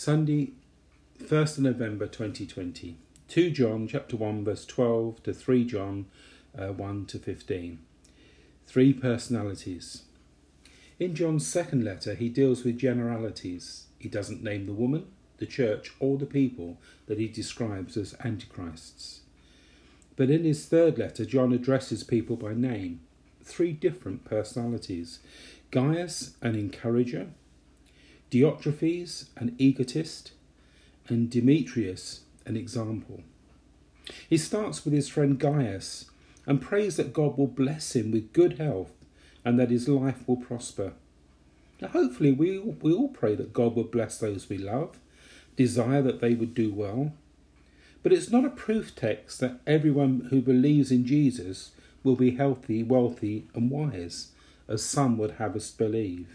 Sunday, 1st of November 2020. 2 John chapter 1 verse 12 to 3 John uh, 1 to 15. Three personalities. In John's second letter, he deals with generalities. He doesn't name the woman, the church, or the people that he describes as antichrists. But in his third letter, John addresses people by name. Three different personalities Gaius, an encourager, Diotrephes, an egotist, and Demetrius, an example. He starts with his friend Gaius and prays that God will bless him with good health and that his life will prosper. Now, hopefully, we, we all pray that God would bless those we love, desire that they would do well. But it's not a proof text that everyone who believes in Jesus will be healthy, wealthy, and wise, as some would have us believe.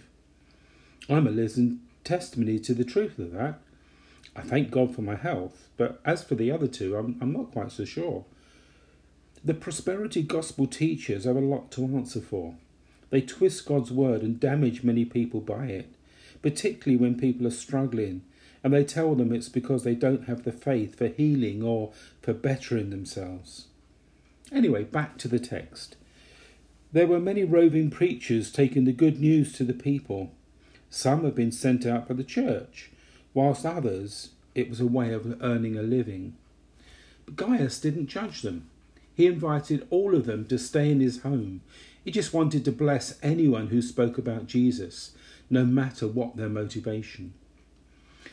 I'm a testimony to the truth of that. I thank God for my health, but as for the other two, I'm, I'm not quite so sure. The prosperity gospel teachers have a lot to answer for. They twist God's word and damage many people by it, particularly when people are struggling and they tell them it's because they don't have the faith for healing or for bettering themselves. Anyway, back to the text. There were many roving preachers taking the good news to the people. Some have been sent out by the church, whilst others it was a way of earning a living. But Gaius didn't judge them. He invited all of them to stay in his home. He just wanted to bless anyone who spoke about Jesus, no matter what their motivation.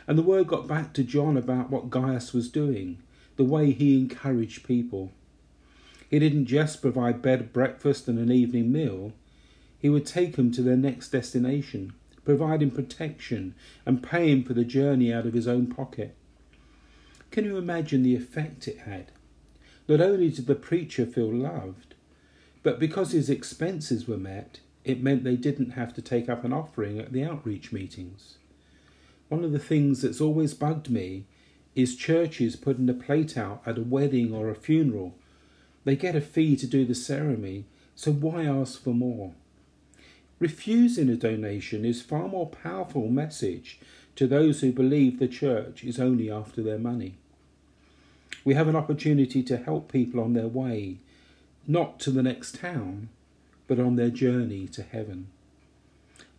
And the word got back to John about what Gaius was doing, the way he encouraged people. He didn't just provide bed, breakfast, and an evening meal, he would take them to their next destination providing protection and paying for the journey out of his own pocket. Can you imagine the effect it had? Not only did the preacher feel loved, but because his expenses were met, it meant they didn't have to take up an offering at the outreach meetings. One of the things that's always bugged me is churches putting a plate out at a wedding or a funeral. They get a fee to do the ceremony, so why ask for more? Refusing a donation is far more powerful message to those who believe the church is only after their money. We have an opportunity to help people on their way, not to the next town, but on their journey to heaven.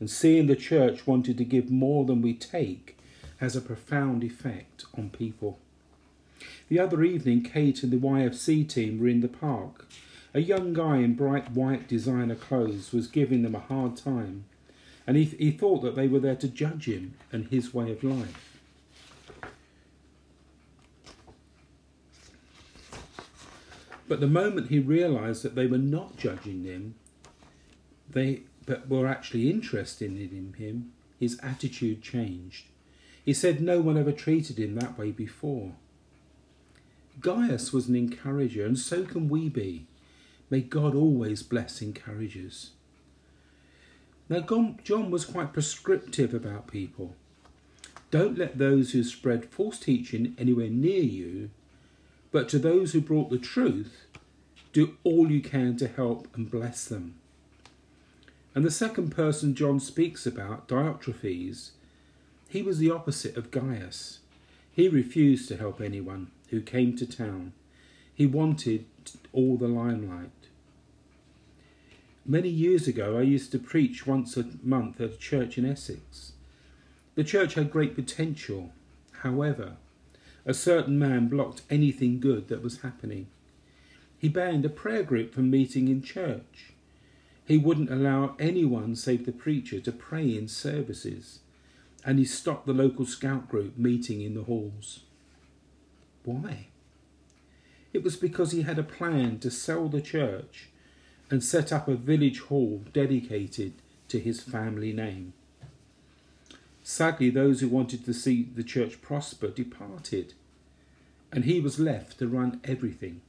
And seeing the church wanted to give more than we take has a profound effect on people. The other evening, Kate and the YFC team were in the park a young guy in bright white designer clothes was giving them a hard time, and he, he thought that they were there to judge him and his way of life. But the moment he realised that they were not judging him, they but were actually interested in him, his attitude changed. He said no one ever treated him that way before. Gaius was an encourager, and so can we be. May God always bless encouragers. Now, John was quite prescriptive about people. Don't let those who spread false teaching anywhere near you, but to those who brought the truth, do all you can to help and bless them. And the second person John speaks about, Diotrephes, he was the opposite of Gaius. He refused to help anyone who came to town. He wanted all the limelight. Many years ago, I used to preach once a month at a church in Essex. The church had great potential. However, a certain man blocked anything good that was happening. He banned a prayer group from meeting in church. He wouldn't allow anyone save the preacher to pray in services. And he stopped the local scout group meeting in the halls. Why? It was because he had a plan to sell the church and set up a village hall dedicated to his family name. Sadly, those who wanted to see the church prosper departed, and he was left to run everything.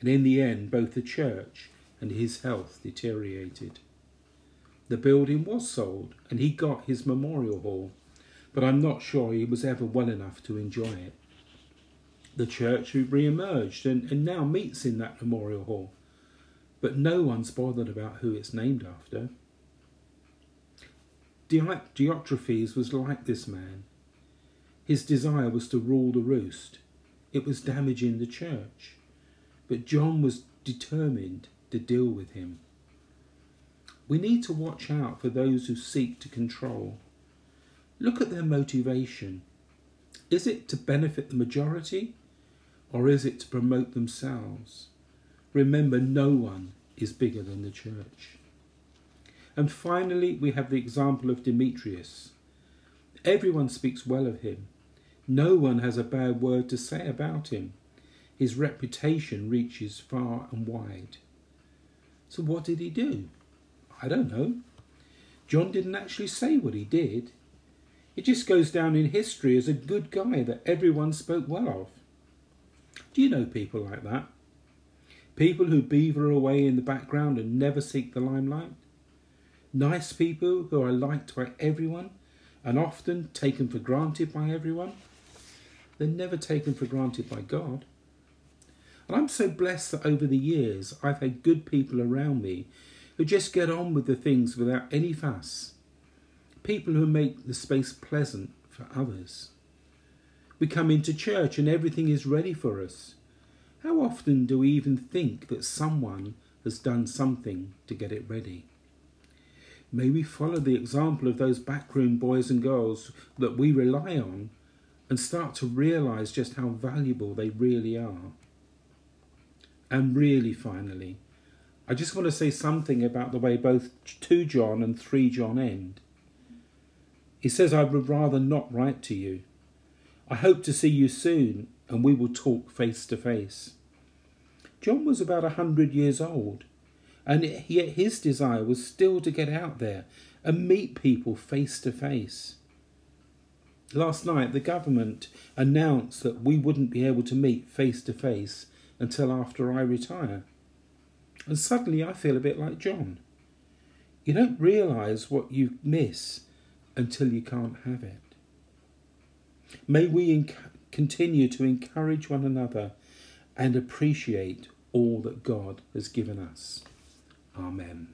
And in the end, both the church and his health deteriorated. The building was sold, and he got his memorial hall, but I'm not sure he was ever well enough to enjoy it. The church re emerged and, and now meets in that memorial hall but no one's bothered about who it's named after. Diotrephes was like this man. His desire was to rule the roost. It was damaging the church. But John was determined to deal with him. We need to watch out for those who seek to control. Look at their motivation. Is it to benefit the majority or is it to promote themselves? Remember, no one is bigger than the church. And finally, we have the example of Demetrius. Everyone speaks well of him. No one has a bad word to say about him. His reputation reaches far and wide. So, what did he do? I don't know. John didn't actually say what he did. It just goes down in history as a good guy that everyone spoke well of. Do you know people like that? People who beaver away in the background and never seek the limelight? Nice people who are liked by everyone and often taken for granted by everyone? They're never taken for granted by God. And I'm so blessed that over the years I've had good people around me who just get on with the things without any fuss. People who make the space pleasant for others. We come into church and everything is ready for us. How often do we even think that someone has done something to get it ready? May we follow the example of those backroom boys and girls that we rely on and start to realize just how valuable they really are. And really, finally, I just want to say something about the way both 2 John and 3 John end. He says, I would rather not write to you. I hope to see you soon and we will talk face to face. John was about a hundred years old, and yet his desire was still to get out there and meet people face to face. Last night, the government announced that we wouldn't be able to meet face to face until after I retire. And suddenly I feel a bit like John. You don't realise what you miss until you can't have it. May we continue to encourage one another and appreciate all that God has given us. Amen.